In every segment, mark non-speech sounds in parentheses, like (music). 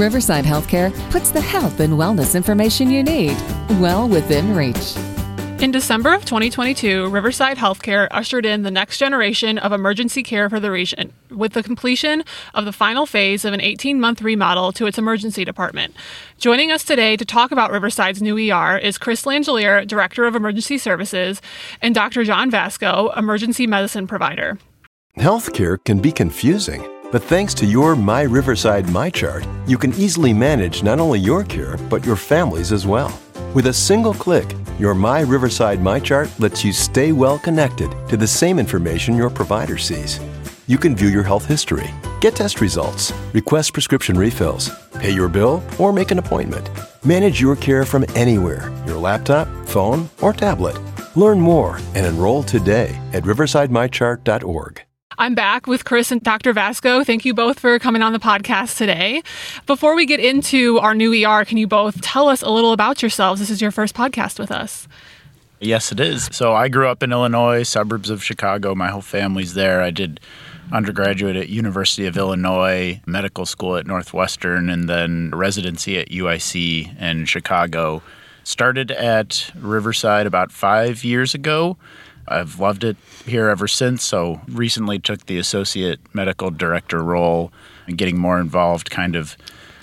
Riverside Healthcare puts the health and wellness information you need well within reach. In December of 2022, Riverside Healthcare ushered in the next generation of emergency care for the region with the completion of the final phase of an 18 month remodel to its emergency department. Joining us today to talk about Riverside's new ER is Chris Langelier, Director of Emergency Services, and Dr. John Vasco, Emergency Medicine Provider. Healthcare can be confusing, but thanks to your My Riverside MyChart, you can easily manage not only your care, but your family's as well. With a single click, your My Riverside MyChart lets you stay well connected to the same information your provider sees. You can view your health history, get test results, request prescription refills, pay your bill, or make an appointment. Manage your care from anywhere your laptop, phone, or tablet. Learn more and enroll today at riversidemychart.org. I'm back with Chris and Dr. Vasco. Thank you both for coming on the podcast today. Before we get into our new ER, can you both tell us a little about yourselves? This is your first podcast with us. Yes, it is. So I grew up in Illinois, suburbs of Chicago. My whole family's there. I did undergraduate at University of Illinois, medical school at Northwestern, and then residency at UIC in Chicago. Started at Riverside about five years ago I've loved it here ever since. So recently took the associate medical director role and getting more involved kind of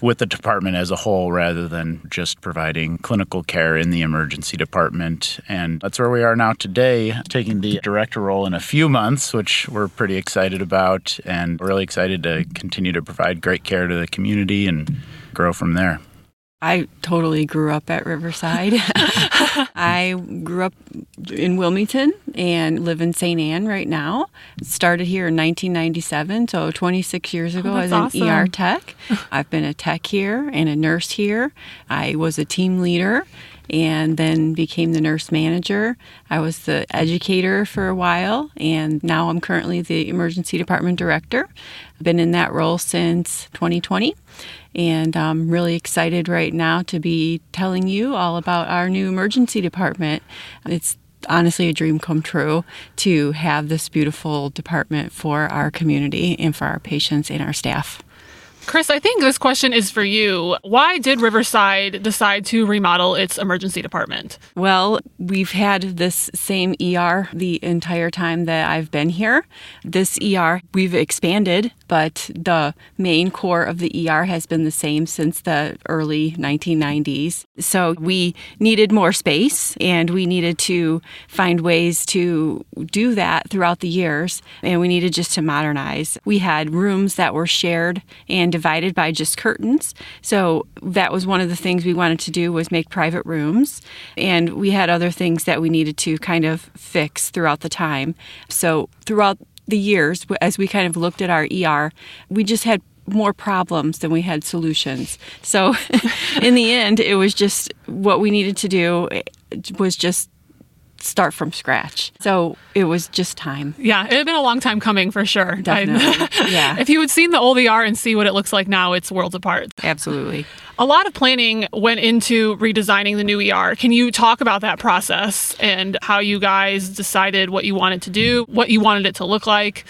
with the department as a whole rather than just providing clinical care in the emergency department. And that's where we are now today, taking the director role in a few months, which we're pretty excited about and really excited to continue to provide great care to the community and grow from there. I totally grew up at Riverside. (laughs) I grew up in Wilmington and live in St. Anne right now. Started here in 1997, so 26 years ago oh, as an awesome. ER tech. (laughs) I've been a tech here and a nurse here. I was a team leader and then became the nurse manager. I was the educator for a while, and now I'm currently the emergency department director. I've been in that role since 2020. And I'm really excited right now to be telling you all about our new emergency department. It's honestly a dream come true to have this beautiful department for our community and for our patients and our staff. Chris, I think this question is for you. Why did Riverside decide to remodel its emergency department? Well, we've had this same ER the entire time that I've been here. This ER, we've expanded, but the main core of the ER has been the same since the early 1990s. So we needed more space and we needed to find ways to do that throughout the years, and we needed just to modernize. We had rooms that were shared and divided by just curtains. So that was one of the things we wanted to do was make private rooms. And we had other things that we needed to kind of fix throughout the time. So throughout the years, as we kind of looked at our ER, we just had more problems than we had solutions. So (laughs) in the end, it was just what we needed to do was just start from scratch. So it was just time. Yeah, it had been a long time coming for sure. Definitely. (laughs) yeah. If you had seen the old ER and see what it looks like now, it's worlds apart. Absolutely. A lot of planning went into redesigning the new ER. Can you talk about that process and how you guys decided what you wanted to do, what you wanted it to look like?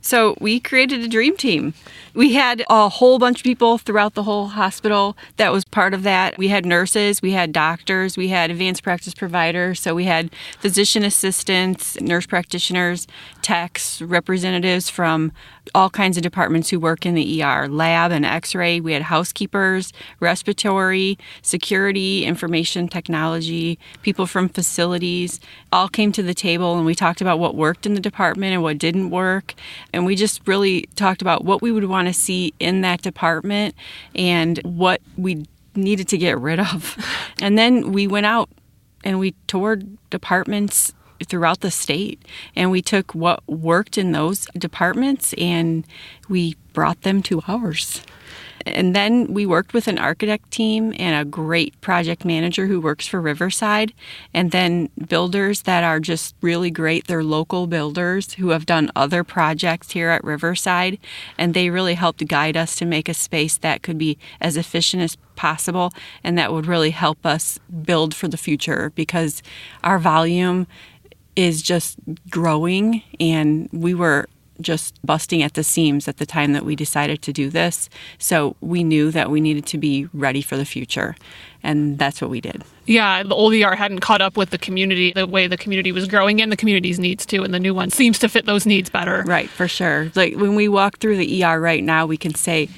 So we created a dream team. We had a whole bunch of people throughout the whole hospital that was part of that. We had nurses, we had doctors, we had advanced practice providers. So we had physician assistants, nurse practitioners, techs, representatives from all kinds of departments who work in the ER, lab and x ray. We had housekeepers, respiratory, security, information technology, people from facilities all came to the table and we talked about what worked in the department and what didn't work. And we just really talked about what we would want want to see in that department and what we needed to get rid of. (laughs) And then we went out and we toured departments throughout the state and we took what worked in those departments and we brought them to ours. And then we worked with an architect team and a great project manager who works for Riverside, and then builders that are just really great. They're local builders who have done other projects here at Riverside, and they really helped guide us to make a space that could be as efficient as possible and that would really help us build for the future because our volume is just growing and we were just busting at the seams at the time that we decided to do this. So we knew that we needed to be ready for the future. And that's what we did. Yeah, the old ER hadn't caught up with the community, the way the community was growing and the community's needs too. And the new one seems to fit those needs better. Right, for sure. Like when we walk through the ER right now, we can say,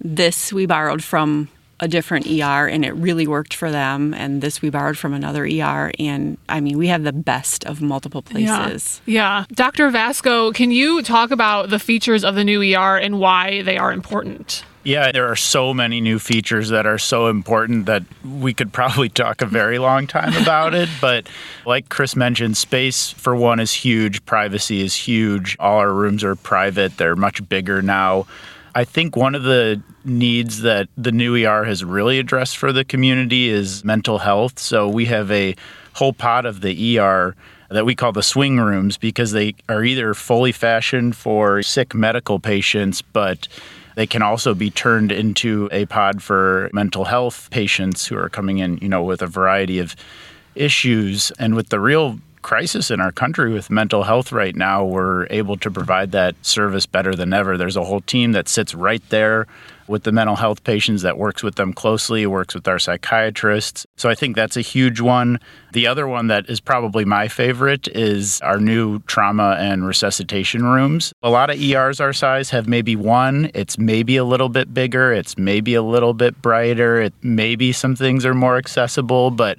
this we borrowed from a different ER and it really worked for them. And this we borrowed from another ER. And I mean, we have the best of multiple places. Yeah. yeah. Dr. Vasco, can you talk about the features of the new ER and why they are important? Yeah, there are so many new features that are so important that we could probably talk a very long time about it. (laughs) But like Chris mentioned, space for one is huge, privacy is huge. All our rooms are private, they're much bigger now. I think one of the needs that the new ER has really addressed for the community is mental health. So we have a whole pot of the ER that we call the swing rooms because they are either fully fashioned for sick medical patients, but they can also be turned into a pod for mental health patients who are coming in, you know, with a variety of issues. And with the real crisis in our country with mental health right now, we're able to provide that service better than ever. There's a whole team that sits right there with the mental health patients that works with them closely, works with our psychiatrists. So I think that's a huge one. The other one that is probably my favorite is our new trauma and resuscitation rooms. A lot of ERs our size have maybe one, it's maybe a little bit bigger, it's maybe a little bit brighter, it maybe some things are more accessible, but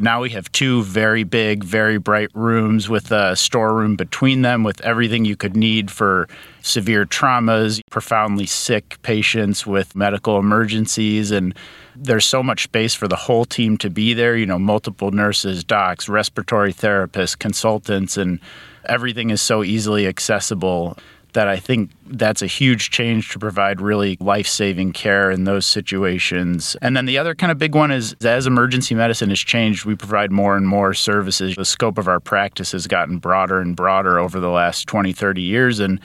now we have two very big, very bright rooms with a storeroom between them with everything you could need for severe traumas, profoundly sick patients with medical emergencies. And there's so much space for the whole team to be there, you know, multiple nurses, docs, respiratory therapists, consultants, and everything is so easily accessible that I think that's a huge change to provide really life saving care in those situations. And then the other kind of big one is as emergency medicine has changed, we provide more and more services. The scope of our practice has gotten broader and broader over the last 20, 30 years. And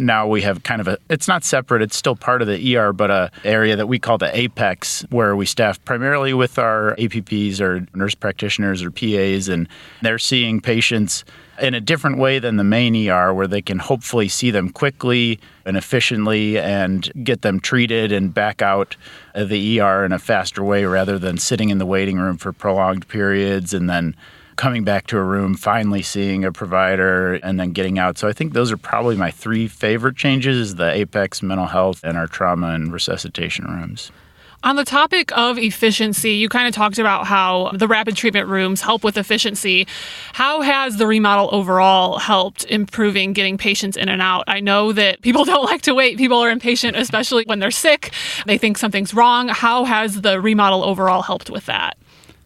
now we have kind of a it's not separate it's still part of the ER but a area that we call the apex where we staff primarily with our APPs or nurse practitioners or PAs and they're seeing patients in a different way than the main ER where they can hopefully see them quickly and efficiently and get them treated and back out of the ER in a faster way rather than sitting in the waiting room for prolonged periods and then coming back to a room, finally seeing a provider, and then getting out. So I think those are probably my three favorite changes: the Apex mental health and our trauma and resuscitation rooms. On the topic of efficiency, you kind of talked about how the rapid treatment rooms help with efficiency. How has the remodel overall helped improving getting patients in and out? I know that people (laughs) don't like to wait. People are impatient, especially when they're sick. They think something's wrong. How has the remodel overall helped with that?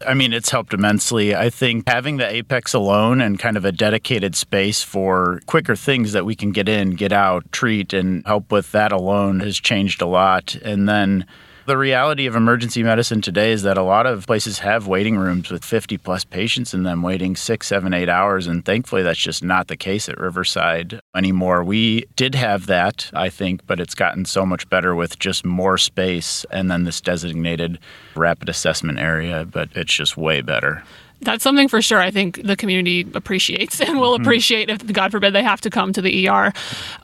I mean, it's helped immensely. I think having the Apex alone and kind of a dedicated space for quicker things that we can get in, get out, treat, and help with that alone has changed a lot. And then the reality of emergency medicine today is that a lot of places have waiting rooms with 50 plus patients in them waiting six, seven, eight hours. And thankfully, that's just not the case at Riverside anymore. We did have that, I think, but it's gotten so much better with just more space and then this designated rapid assessment area, but it's just way better that's something for sure I think the community appreciates and will mm-hmm. appreciate if, God forbid, they have to come to the ER.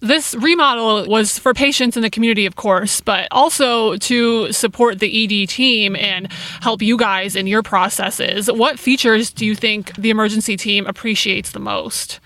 This remodel was for patients in the community, of course, but also to support the ED team and help you guys in your processes. What features do you think the emergency team appreciates the most?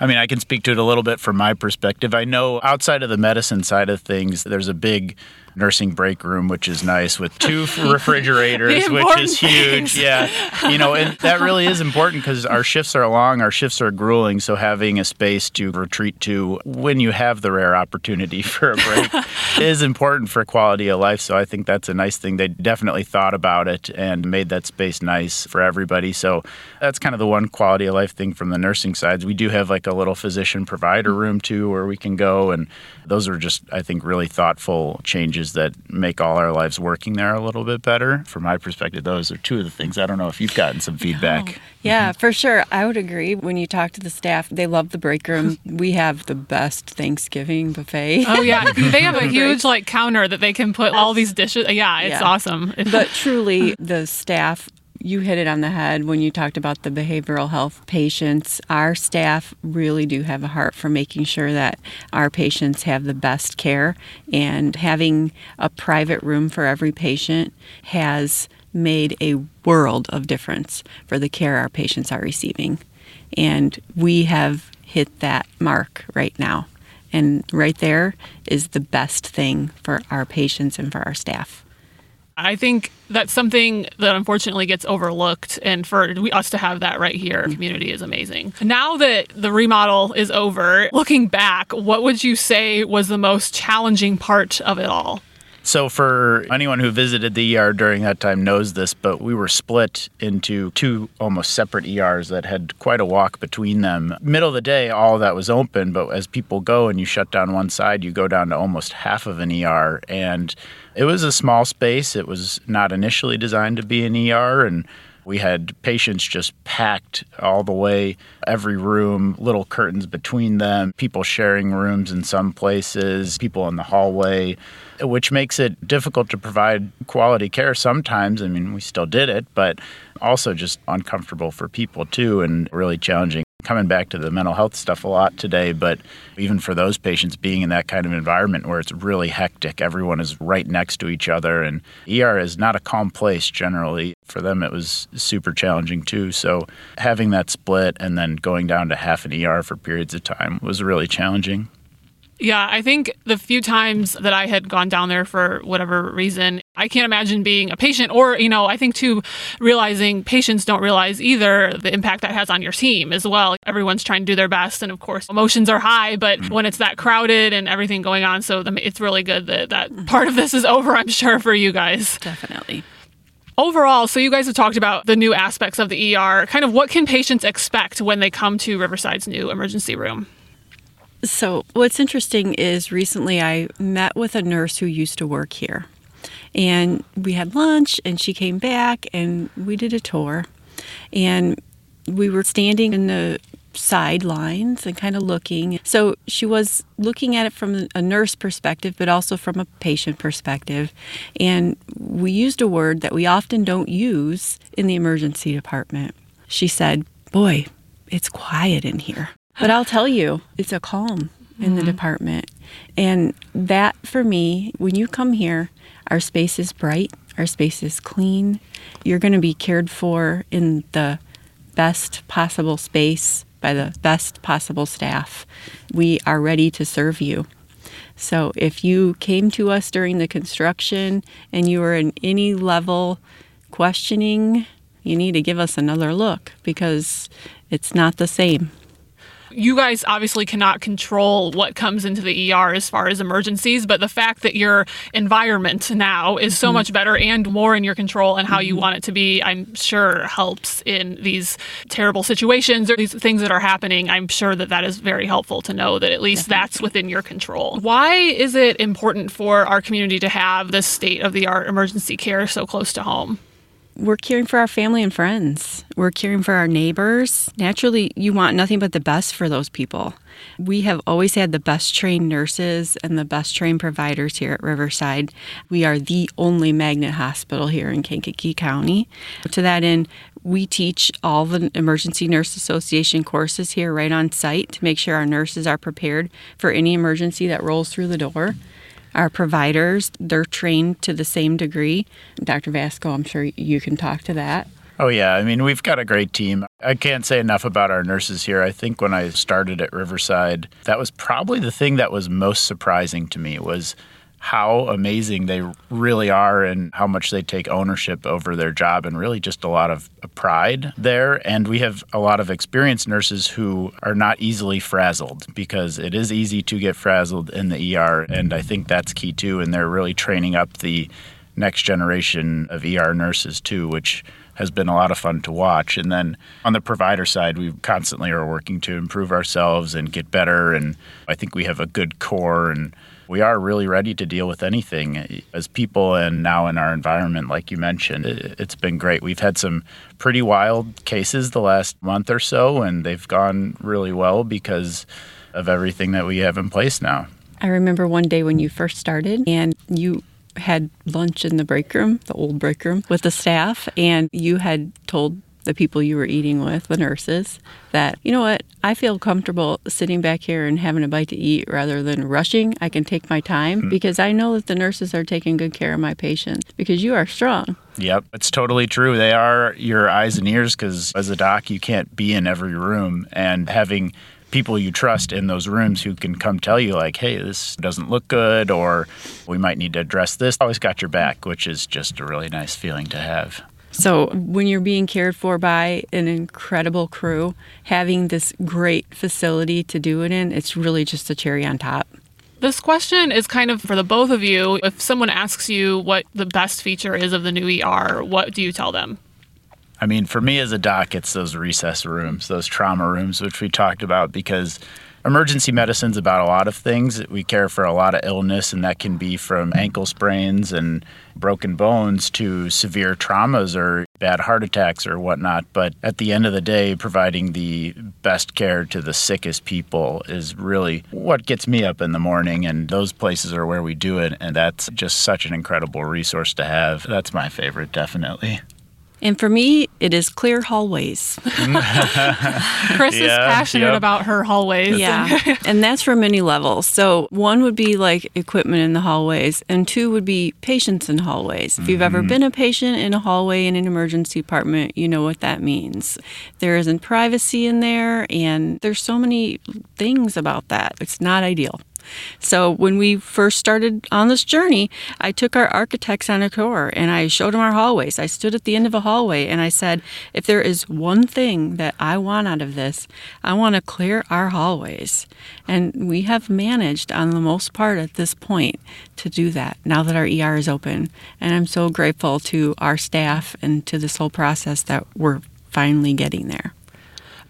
I mean, I can speak to it a little bit from my perspective. I know outside of the medicine side of things, there's a big nursing break room, which is nice, with two refrigerators, (laughs) which is huge. Things. Yeah, you know, and that really is important because our shifts are long, our shifts are grueling. So having a space to retreat to when you have the rare opportunity (laughs) for a break (laughs) is important for quality of life. So I think that's a nice thing. They definitely thought about it and made that space nice for everybody. So that's kind of the one quality of life thing from the nursing sides. We do have like a little physician provider mm-hmm. room too, where we can go, and those are just I think really thoughtful changes that make all our lives working there a little bit better. From my perspective, those are two of the things. I don't know if you've gotten some feedback. Oh, yeah, mm-hmm. for sure. I would agree. When you talk to the staff, they love the break room. (laughs) we have the best Thanksgiving buffet. Oh yeah, (laughs) they have a huge like counter that they can put all these dishes. Yeah, it's yeah. awesome. but truly, the staff you hit it on the head when you talked about the behavioral health patients. Our staff really do have a heart for making sure that our patients have the best care, and having a private room for every patient has made a world of difference for the care our patients are receiving. And we have hit that mark right now. And right there is the best thing for our patients and for our staff. I think that's something that unfortunately gets overlooked, and for us to have that right here, mm-hmm. community is amazing. Now that the remodel is over, looking back, what would you say was the most challenging part of it all? So, for anyone who visited the ER during that time knows this, but we were split into two almost separate ERs that had quite a walk between them. Middle of the day, all that was open, but as people go and you shut down one side, you go down to almost half of an ER. And it was a small space. It was not initially designed to be an ER. And we had patients just packed all the way, every room, little curtains between them, people sharing rooms in some places, people in the hallway, which makes it difficult to provide quality care sometimes. I mean, we still did it, but also just uncomfortable for people too and really challenging coming back to the mental health stuff a lot today, but even for those patients being in that kind of environment where it's really hectic, everyone is right next to each other, and ER is not a calm place generally. For them, it was super challenging too. So having that split and then going down to half an ER for periods of time was really challenging. Yeah, I think the few times that I had gone down there for whatever reason, I can't imagine being a patient or, you know, I think too, realizing patients don't realize either the impact that has on your team as well. Everyone's trying to do their best. And of course, emotions are high, but when it's that crowded and everything going on, so it's really good that that part of this is over, I'm sure, for you guys. Definitely. Overall, so you guys have talked about the new aspects of the ER. Kind of what can patients expect when they come to Riverside's new emergency room? So, what's interesting is recently I met with a nurse who used to work here. And we had lunch, and she came back, and we did a tour. And we were standing in the sidelines and kind of looking. So, she was looking at it from a nurse perspective, but also from a patient perspective. And we used a word that we often don't use in the emergency department. She said, Boy, it's quiet in here. But I'll tell you, it's a calm in the mm-hmm. department. And that for me, when you come here, our space is bright, our space is clean. You're going to be cared for in the best possible space by the best possible staff. We are ready to serve you. So if you came to us during the construction and you were in any level questioning, you need to give us another look because it's not the same you guys obviously cannot control what comes into the ER as far as emergencies, but the fact that your environment now is so mm-hmm. much better and more in your control and how mm-hmm. you want it to be, I'm sure helps in these terrible situations or these things that are happening. I'm sure that that is very helpful to know that at least Definitely. that's within your control. Why is it important for our community to have this state of the art emergency care so close to home? We're caring for our family and friends. We're caring for our neighbors. Naturally, you want nothing but the best for those people. We have always had the best trained nurses and the best trained providers here at Riverside. We are the only magnet hospital here in Kankakee County. To that end, we teach all the Emergency Nurse Association courses here right on site to make sure our nurses are prepared for any emergency that rolls through the door our providers, they're trained to the same degree. Dr. Vasco, I'm sure you can talk to that. Oh, yeah. I mean, we've got a great team. I can't say enough about our nurses here. I think when I started at Riverside, that was probably the thing that was most surprising to me was how amazing they really are and how much they take ownership over their job and really just a lot of pride there. And we have a lot of experienced nurses who are not easily frazzled because it is easy to get frazzled in the ER. And I think that's key too. And they're really training up the next generation of ER nurses too, which has been a lot of fun to watch. And then on the provider side, we constantly are working to improve ourselves and get better. And I think we have a good core and we are really ready to deal with anything as people and now in our environment, like you mentioned. It's been great. We've had some pretty wild cases the last month or so, and they've gone really well because of everything that we have in place now. I remember one day when you first started and you had lunch in the break room, the old break room, with the staff, and you had told the people you were eating with, the nurses, that, you know what, I feel comfortable sitting back here and having a bite to eat rather than rushing. I can take my time mm-hmm. because I know that the nurses are taking good care of my patients because you are strong. Yep, it's totally true. They are your eyes and ears because as a doc, you can't be in every room. And having people you trust in those rooms who can come tell you like hey this doesn't look good or we might need to address this always got your back which is just a really nice feeling to have so, when you're being cared for by an incredible crew, having this great facility to do it in, it's really just a cherry on top. This question is kind of for the both of you. If someone asks you what the best feature is of the new ER, what do you tell them? I mean, for me as a doc, it's those resus rooms, those trauma rooms, which we talked about, because emergency medicine's about a lot of things. We care for a lot of illness, and that can be from ankle sprains and broken bones to severe traumas or bad heart attacks or whatnot. But at the end of the day, providing the best care to the sickest people is really what gets me up in the morning. And those places are where we do it. And that's just such an incredible resource to have. That's my favorite, definitely. And for me, it is clear hallways. (laughs) Chris yeah, is passionate yep. about her hallways. Yeah. (laughs) and that's for many levels. So, one would be like equipment in the hallways, and two would be patients in hallways. Mm-hmm. If you've ever mm-hmm. been a patient in a hallway in an emergency department, you know what that means. There isn't privacy in there, and there's so many things about that. It's not ideal. So when we first started on this journey, I took our architects on a tour and I showed them our hallways. I stood at the end of a hallway and I said, if there is one thing that I want out of this, I want to clear our hallways. And we have managed on the most part at this point to do that now that our ER is open. And I'm so grateful to our staff and to this whole process that we're finally getting there.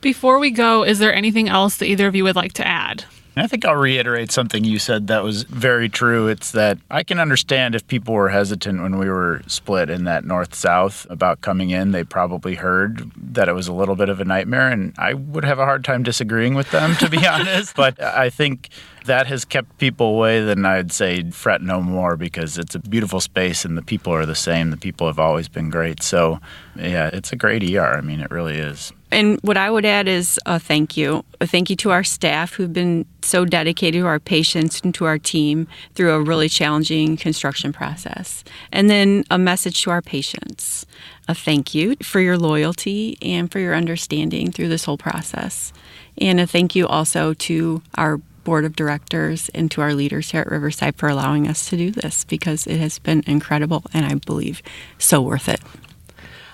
Before we go, is there anything else that either of you would like to add? I think I'll reiterate something you said that was very true. It's that I can understand if people were hesitant when we were split in that north south about coming in. They probably heard that it was a little bit of a nightmare, and I would have a hard time disagreeing with them, to be (laughs) honest. But I think that has kept people away, then I'd say fret no more because it's a beautiful space and the people are the same. The people have always been great. So, yeah, it's a great ER. I mean, it really is. And what I would add is a thank you. A thank you to our staff who've been so dedicated to our patients and to our team through a really challenging construction process. And then a message to our patients. A thank you for your loyalty and for your understanding through this whole process. And a thank you also to our board of directors and to our leaders here at Riverside for allowing us to do this because it has been incredible and I believe so worth it.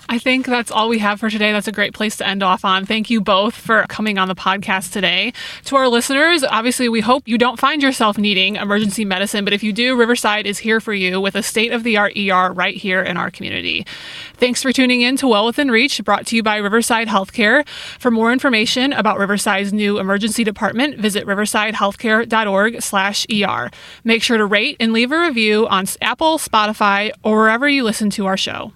I think that's all we have for today. That's a great place to end off on. Thank you both for coming on the podcast today. To our listeners, obviously, we hope you don't find yourself needing emergency medicine, but if you do, Riverside is here for you with a state of the art ER right here in our community. Thanks for tuning in to Well Within Reach, brought to you by Riverside Healthcare. For more information about Riverside's new emergency department, visit riversidehealthcare.org/er. Make sure to rate and leave a review on Apple, Spotify, or wherever you listen to our show.